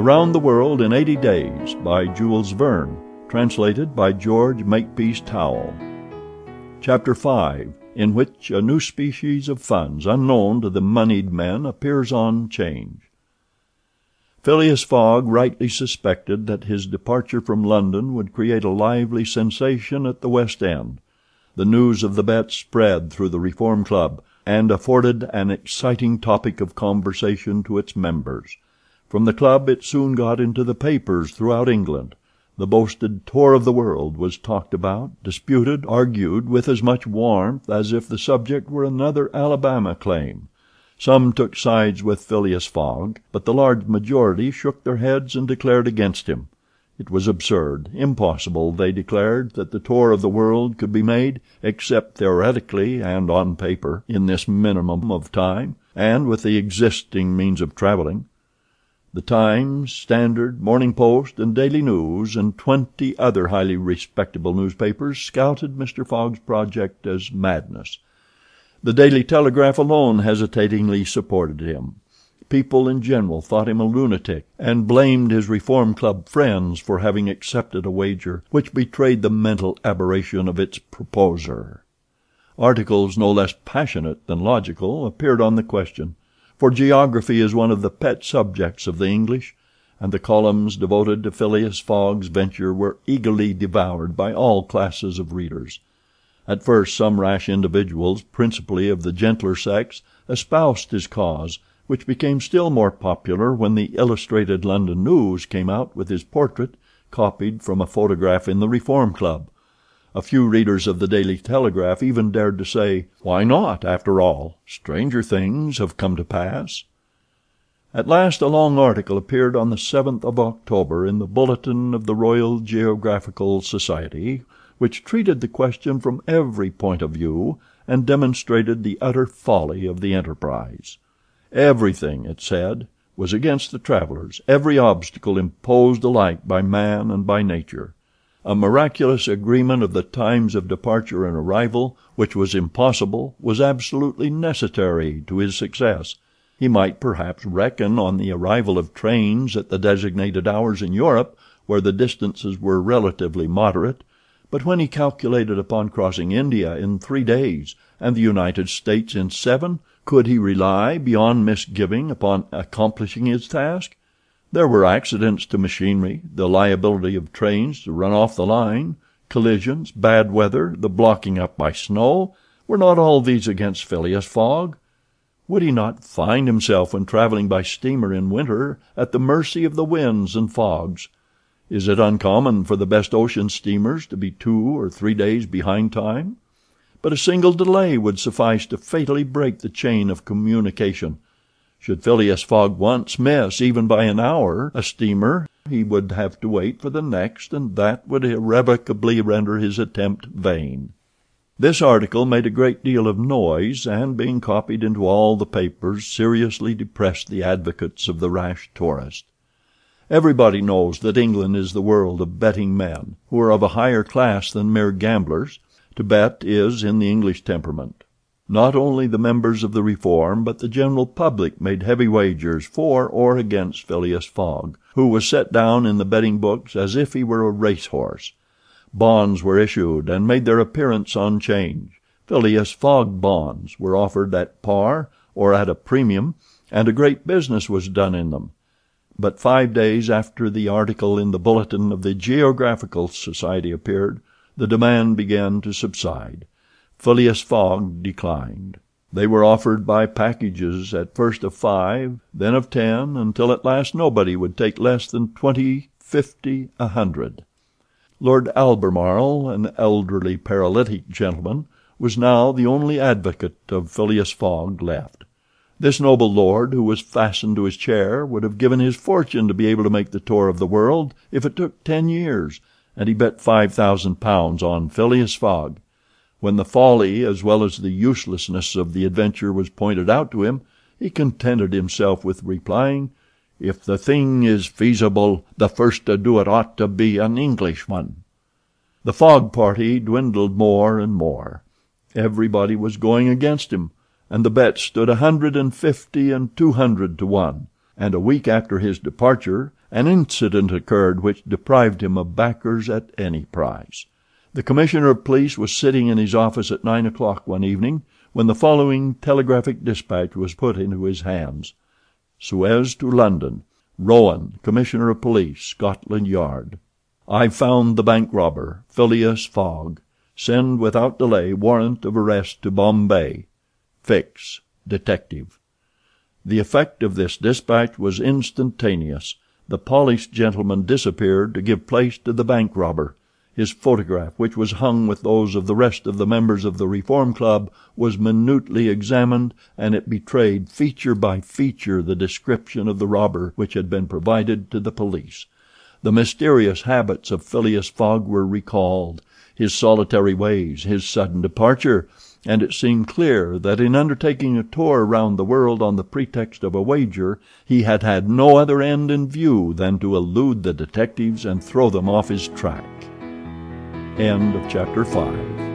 Around the World in 80 Days by Jules Verne. Translated by George Makepeace Towle. Chapter 5 In which a new species of funds, unknown to the moneyed men, appears on 'Change. Phileas Fogg rightly suspected that his departure from London would create a lively sensation at the West End. The news of the bet spread through the Reform Club, and afforded an exciting topic of conversation to its members. From the club it soon got into the papers throughout England. The boasted tour of the world was talked about, disputed, argued with as much warmth as if the subject were another Alabama claim. Some took sides with Phileas Fogg, but the large majority shook their heads and declared against him. It was absurd, impossible, they declared, that the tour of the world could be made, except theoretically and on paper, in this minimum of time, and with the existing means of traveling. The Times, Standard, Morning Post, and Daily News, and twenty other highly respectable newspapers scouted Mr. Fogg's project as madness. The Daily Telegraph alone hesitatingly supported him. People in general thought him a lunatic, and blamed his Reform Club friends for having accepted a wager which betrayed the mental aberration of its proposer. Articles no less passionate than logical appeared on the question for geography is one of the pet subjects of the English, and the columns devoted to Phileas Fogg's venture were eagerly devoured by all classes of readers. At first some rash individuals, principally of the gentler sex, espoused his cause, which became still more popular when the Illustrated London News came out with his portrait, copied from a photograph in the Reform Club. A few readers of the Daily Telegraph even dared to say, "Why not, after all? Stranger things have come to pass." At last a long article appeared on the 7th of October in the Bulletin of the Royal Geographical Society which treated the question from every point of view and demonstrated the utter folly of the enterprise. Everything, it said, was against the travelers, every obstacle imposed alike by man and by nature. A miraculous agreement of the times of departure and arrival, which was impossible, was absolutely necessary to his success. He might perhaps reckon on the arrival of trains at the designated hours in Europe, where the distances were relatively moderate, but when he calculated upon crossing India in three days and the United States in seven, could he rely, beyond misgiving, upon accomplishing his task? There were accidents to machinery, the liability of trains to run off the line, collisions, bad weather, the blocking up by snow were not all these against Phileas Fogg? Would he not find himself, when traveling by steamer in winter, at the mercy of the winds and fogs? Is it uncommon for the best ocean steamers to be two or three days behind time? But a single delay would suffice to fatally break the chain of communication. Should Phileas Fogg once miss, even by an hour, a steamer, he would have to wait for the next, and that would irrevocably render his attempt vain. This article made a great deal of noise, and, being copied into all the papers, seriously depressed the advocates of the rash tourist. Everybody knows that England is the world of betting men, who are of a higher class than mere gamblers. To bet is in the English temperament. Not only the members of the Reform but the general public made heavy wagers for or against Phileas Fogg, who was set down in the betting books as if he were a race horse. Bonds were issued and made their appearance on 'Change. Phileas Fogg bonds were offered at par or at a premium, and a great business was done in them. But five days after the article in the Bulletin of the Geographical Society appeared, the demand began to subside. Phileas Fogg declined. They were offered by packages, at first of five, then of ten, until at last nobody would take less than twenty, fifty, a hundred. Lord Albemarle, an elderly paralytic gentleman, was now the only advocate of Phileas Fogg left. This noble lord, who was fastened to his chair, would have given his fortune to be able to make the tour of the world if it took ten years, and he bet five thousand pounds on Phileas Fogg. When the folly as well as the uselessness of the adventure was pointed out to him, he contented himself with replying, "If the thing is feasible, the first to do it ought to be an Englishman." The Fogg party dwindled more and more. Everybody was going against him, and the bets stood a hundred and fifty and two hundred to one; and a week after his departure, an incident occurred which deprived him of backers at any price. The Commissioner of Police was sitting in his office at nine o'clock one evening when the following telegraphic dispatch was put into his hands: Suez to London. Rowan, Commissioner of Police, Scotland Yard. I found the bank robber, Phileas Fogg. Send without delay warrant of arrest to Bombay. Fix, Detective. The effect of this dispatch was instantaneous. The polished gentleman disappeared to give place to the bank robber. His photograph, which was hung with those of the rest of the members of the Reform Club, was minutely examined, and it betrayed, feature by feature, the description of the robber which had been provided to the police. The mysterious habits of Phileas Fogg were recalled, his solitary ways, his sudden departure, and it seemed clear that in undertaking a tour round the world on the pretext of a wager he had had no other end in view than to elude the detectives and throw them off his track. End of chapter 5